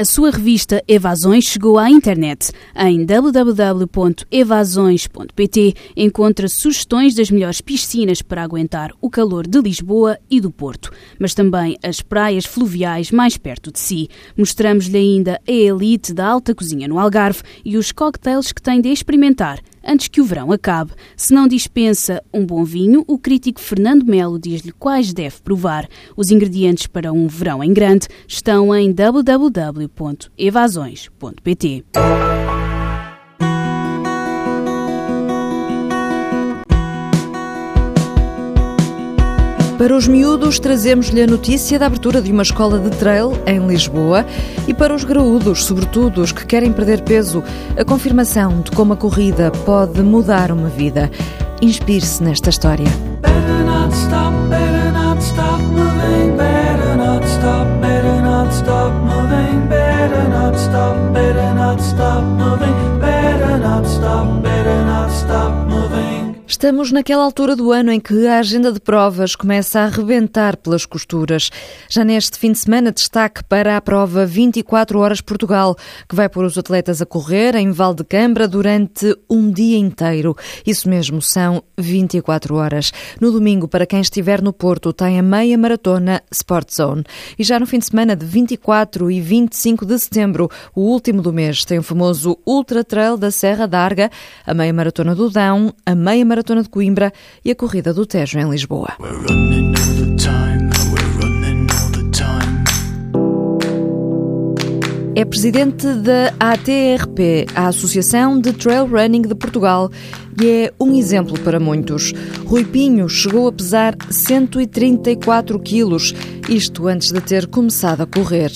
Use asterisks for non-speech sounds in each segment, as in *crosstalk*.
A sua revista Evasões chegou à internet. Em www.evasões.pt encontra sugestões das melhores piscinas para aguentar o calor de Lisboa e do Porto, mas também as praias fluviais mais perto de si. Mostramos-lhe ainda a elite da alta cozinha no Algarve e os cocktails que tem de experimentar antes que o verão acabe. Se não dispensa um bom vinho, o crítico Fernando Melo diz-lhe quais deve provar. Os ingredientes para um verão em grande estão em www.evasões.pt. Para os miúdos, trazemos-lhe a notícia da abertura de uma escola de trail em Lisboa e para os graúdos, sobretudo os que querem perder peso, a confirmação de como a corrida pode mudar uma vida. Inspire-se nesta história. Stop moving, Estamos naquela altura do ano em que a agenda de provas começa a arrebentar pelas costuras. Já neste fim de semana, destaque para a prova 24 Horas Portugal, que vai pôr os atletas a correr em Val de Cambra durante um dia inteiro. Isso mesmo, são 24 horas. No domingo, para quem estiver no Porto, tem a meia maratona Sport Zone. E já no fim de semana de 24 e 25 de setembro, o último do mês, tem o famoso Ultra Trail da Serra d'Arga, a meia maratona do Dão, a meia maratona Maratona de Coimbra e a Corrida do Tejo em Lisboa. É presidente da ATRP, a Associação de Trail Running de Portugal, e é um exemplo para muitos. Rui Pinho chegou a pesar 134 quilos, isto antes de ter começado a correr.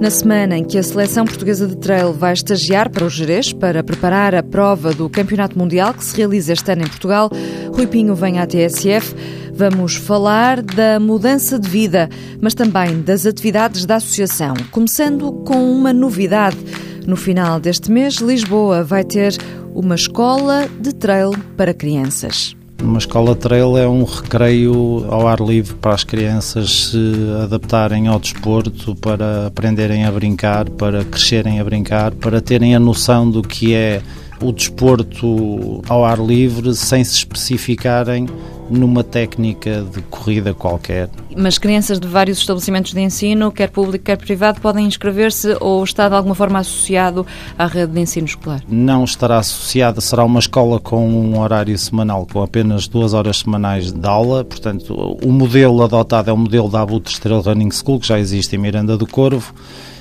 Na semana em que a seleção portuguesa de trail vai estagiar para o Jerez para preparar a prova do Campeonato Mundial que se realiza este ano em Portugal, Rui Pinho vem à TSF. Vamos falar da mudança de vida, mas também das atividades da associação, começando com uma novidade. No final deste mês, Lisboa vai ter uma escola de trail para crianças. Uma escola trail é um recreio ao ar livre para as crianças se adaptarem ao desporto, para aprenderem a brincar, para crescerem a brincar, para terem a noção do que é o desporto ao ar livre sem se especificarem numa técnica de corrida qualquer. Mas crianças de vários estabelecimentos de ensino, quer público, quer privado, podem inscrever-se ou está de alguma forma associado à rede de ensino escolar? Não estará associada, será uma escola com um horário semanal, com apenas duas horas semanais de aula. Portanto, o modelo adotado é o modelo da Abutre Trail Running School, que já existe em Miranda do Corvo.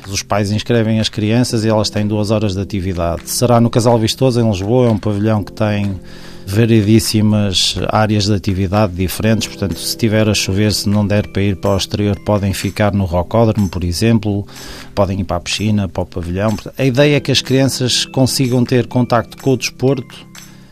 Os pais inscrevem as crianças e elas têm duas horas de atividade. Será no Casal Vistoso, em Lisboa, é um pavilhão que tem variedíssimas áreas de atividade diferentes, portanto, se tiver a chover, se não der para ir para o exterior, podem ficar no rocódromo, por exemplo, podem ir para a piscina, para o pavilhão. A ideia é que as crianças consigam ter contacto com o desporto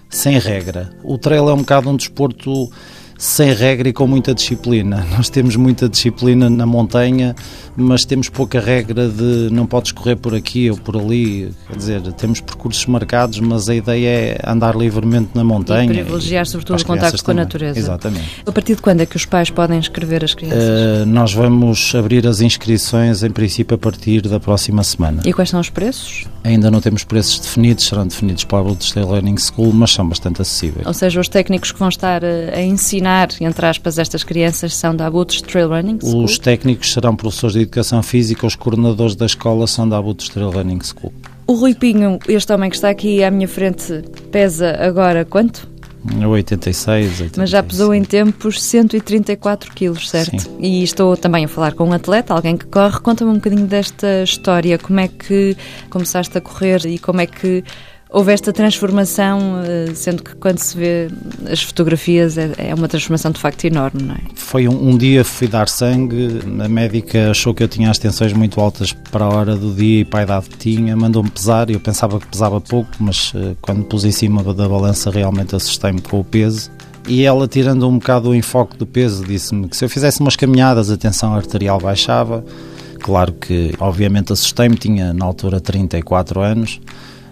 sem regra. O trail é um bocado um desporto sem regra e com muita disciplina. *laughs* Nós temos muita disciplina na montanha, mas temos pouca regra de não podes correr por aqui ou por ali. Quer dizer, temos percursos marcados, mas a ideia é andar livremente na montanha. E privilegiar, sobretudo, o contacto com a natureza. Exatamente. A partir de quando é que os pais podem inscrever as crianças? Uh, nós vamos abrir as inscrições, em princípio, a partir da próxima semana. E quais são os preços? Ainda não temos preços definidos, serão definidos para a Blue Learning School, mas são bastante acessíveis. Ou seja, os técnicos que vão estar eh, a ensinar ensinar, entre aspas, estas crianças são da Abutres Trail Running School? Os técnicos serão professores de Educação Física, os coordenadores da escola são da Abutres Trail Running School. O Rui Pinho, este homem que está aqui à minha frente, pesa agora quanto? 86, 86. Mas já pesou em tempos 134 quilos, certo? Sim. E estou também a falar com um atleta, alguém que corre. Conta-me um bocadinho desta história. Como é que começaste a correr e como é que houve esta transformação, eh, sendo que quando se vê as fotografias é, é uma transformação de facto enorme, não é? Foi um, um, dia fui dar sangue, a médica achou que eu tinha as tensões muito altas para a hora do dia e para a idade que tinha, mandou-me pesar e eu pensava que pesava pouco, mas uh, quando pus em cima da balança realmente assustei-me com o peso. E ela, tirando um bocado o enfoque do peso, disse-me que se eu fizesse umas caminhadas a tensão arterial baixava. Claro que, obviamente, assustei-me, tinha na altura 34 anos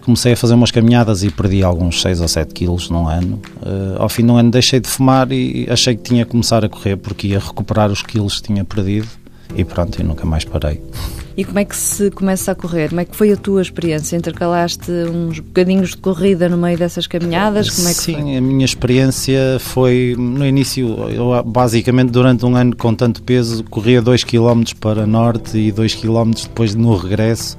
comecei a fazer umas caminhadas e perdi alguns 6 ou 7 quilos num ano. Uh, ao fim do ano deixei de fumar e achei que tinha que começar a correr porque ia recuperar os quilos que tinha perdido e pronto, e nunca mais parei. *laughs* E como é que se começa a correr? Como é que foi a tua experiência? Intercalaste uns bocadinhos de corrida no meio dessas caminhadas? Como é que Sim, foi? a minha experiência foi no início, eu basicamente durante um ano com tanto peso corria 2 km para norte e 2 km depois no regresso.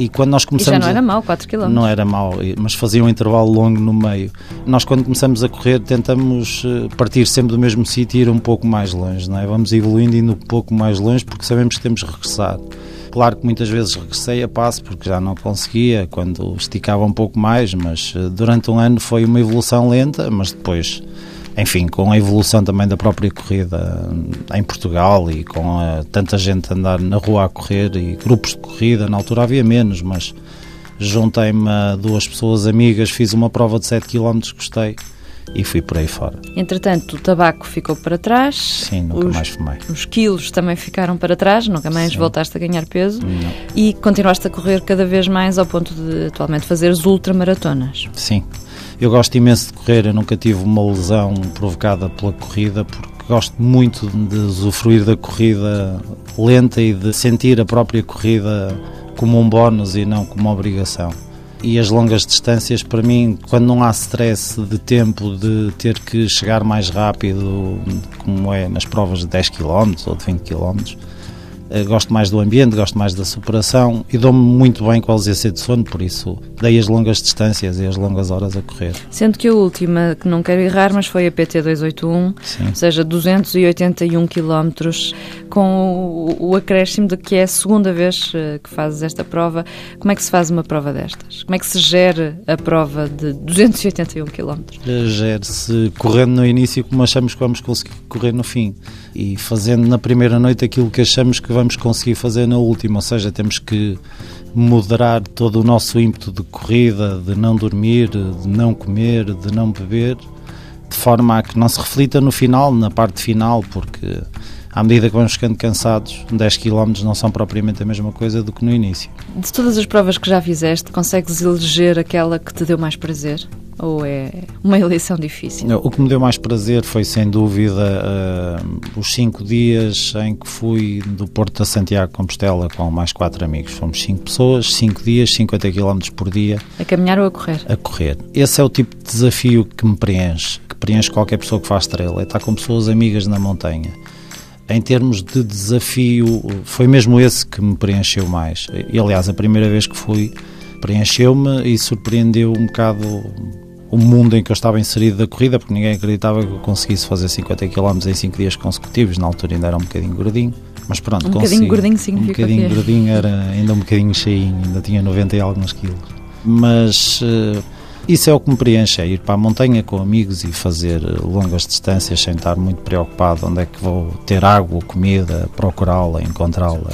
E quando nós E começamos já não era mau, 4 km. Não era mau, mas fazia um intervalo longo no meio. Nós, quando começamos a correr, tentamos eh, partir sempre do mesmo sítio e ir um pouco mais longe, não é? Vamos evoluindo indo um pouco mais longe porque sabemos que temos que regressar. Claro que muitas vezes regressei a passo porque já não conseguia quando esticava um pouco mais, mas eh, durante um ano foi uma evolução lenta, mas depois, enfim, com a evolução também da própria corrida em Portugal e com eh, tanta gente a andar na rua a correr e grupos de corrida, na altura havia menos, mas juntei-me a duas pessoas amigas, fiz uma prova de 7 km, gostei e fui por aí fora. Entretanto, o tabaco ficou para trás. Sim, nunca os, mais fumei. Os quilos também ficaram para trás, nunca mais Sim. voltaste a ganhar peso. Não. E continuaste a correr cada vez mais ao ponto de atualmente fazeres ultramaratonas. Sim, eu gosto imenso de correr, eu nunca tive uma lesão provocada pela corrida porque gosto muito de usufruir da corrida lenta e de sentir a própria corrida como um bónus e não como uma obrigação. E as longas distâncias, para mim, quando não há stress de tempo de ter que chegar mais rápido, como é nas provas de 10 km ou de 20 km, gosto mais do ambiente, gosto mais da superação e dou-me muito bem com a ausência de sono, por isso dei as longas distâncias e as longas horas a correr. Sendo que a última, que não quero errar, mas foi a PT281, Sim. ou seja, 281 km, com o, o acréscimo de que é a segunda vez eh, que fazes esta prova. Como é que se faz uma prova destas? Como é que se gera a prova de 281 km? Gere-se correndo no início como achamos que vamos conseguir correr no fim e fazendo na primeira noite aquilo que achamos que vamos conseguir fazer na última, ou seja, temos que moderar todo o nosso ímpeto de corrida, de não dormir, de não comer, de não beber, de forma a que não se reflita no final, na parte final, porque à medida que vamos ficando cansados, 10 km não são propriamente a mesma coisa do que no início. De todas as provas que já fizeste, consegues eleger aquela que te deu mais prazer? Ou é uma eleição difícil? O que me deu mais prazer foi, sem dúvida, eh, os cinco dias em que fui do Porto a Santiago de Compostela com mais quatro amigos. Fomos cinco pessoas, cinco dias, 50 km por dia A caminhar ou a correr? a correr. Esse é o tipo de desafio que me preenche, que preenche qualquer pessoa que faz trail, é estar com pessoas amigas na montanha. Em termos de desafio, foi mesmo esse que me preencheu mais. E, aliás, a primeira vez que fui, preencheu-me e surpreendeu um bocado o mundo em que eu estava inserido da corrida, porque ninguém acreditava que eu conseguisse fazer 50 km em 5 dias consecutivos. Na altura ainda era um bocadinho gordinho, mas pronto, Um consegui. bocadinho gordinho significa Um bocadinho o quê? gordinho era ainda um bocadinho cheinho, ainda tinha 90 e alguns quilos. Mas eh, isso é o que me preenche, é ir para a montanha com amigos e fazer longas distâncias sem estar muito preocupado onde é que vou ter água, comida, procurá-la, encontrá-la.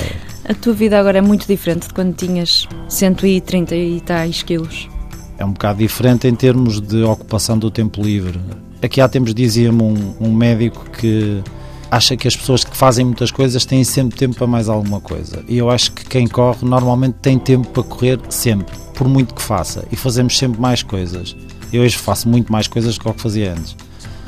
A tua vida agora é muito diferente de quando tinhas 130 e tais quilos. É um bocado diferente em termos de ocupação do tempo livre. Aqui há tempos dizia-me um, um médico que acha que as pessoas que fazem muitas coisas têm sempre tempo para mais alguma coisa. E eu acho que quem corre normalmente tem tempo para correr sempre, por muito que faça. E fazemos sempre mais coisas. Eu hoje faço muito mais coisas do que o que fazia antes.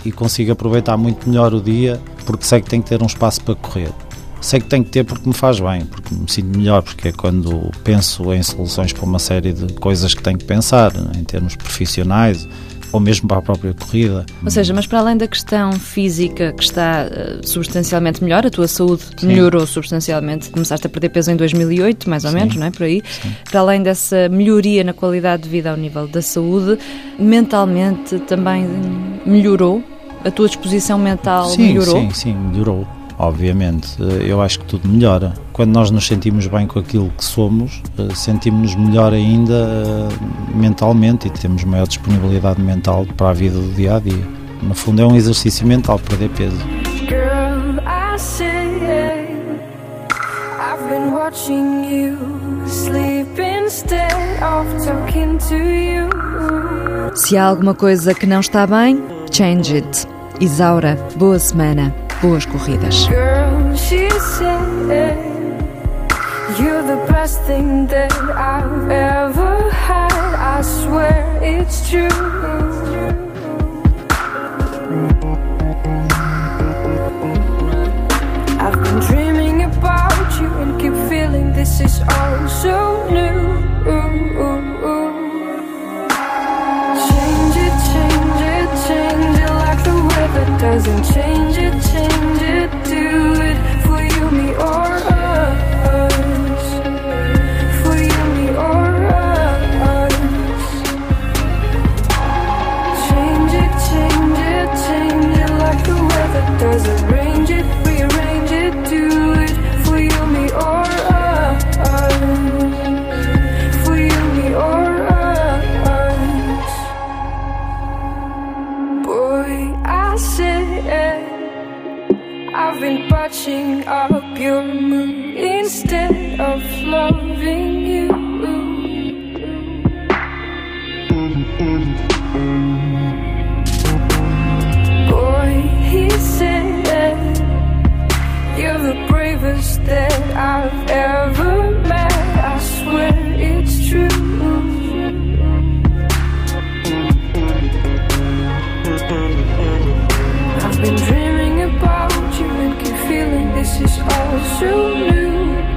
E consigo aproveitar muito melhor o dia porque sei que tenho que ter um espaço para correr. Sei que tenho que ter porque me faz bem, porque me sinto melhor, porque é quando penso em soluções para uma série de coisas que tenho que pensar, em termos profissionais ou mesmo para a própria corrida. Ou seja, mas para além da questão física que está eh, substancialmente melhor, a tua saúde Sim. melhorou substancialmente, começaste a perder peso em 2008, mais ou Sim. menos, não é? Por aí. Para além dessa melhoria na qualidade de vida ao nível da saúde, mentalmente também melhorou? A tua disposição mental sim, melhorou? sim, sim, melhorou. Obviamente, Eh, eu acho que tudo melhora. Quando nós nos sentimos bem com aquilo que somos, eh, sentimos-nos melhor ainda eh, mentalmente e temos maior disponibilidade mental para a vida do dia a dia. No fundo, é um exercício mental perder peso. Se há alguma coisa que não está bem, change it. Isaura, boa semana, Boas corridas. You're the ever I've been dreaming about you and keep feeling this is all so new. Boy, he said, You're the bravest that I've ever met. I swear it's true. I've been dreaming about you and keep feeling this is all so new.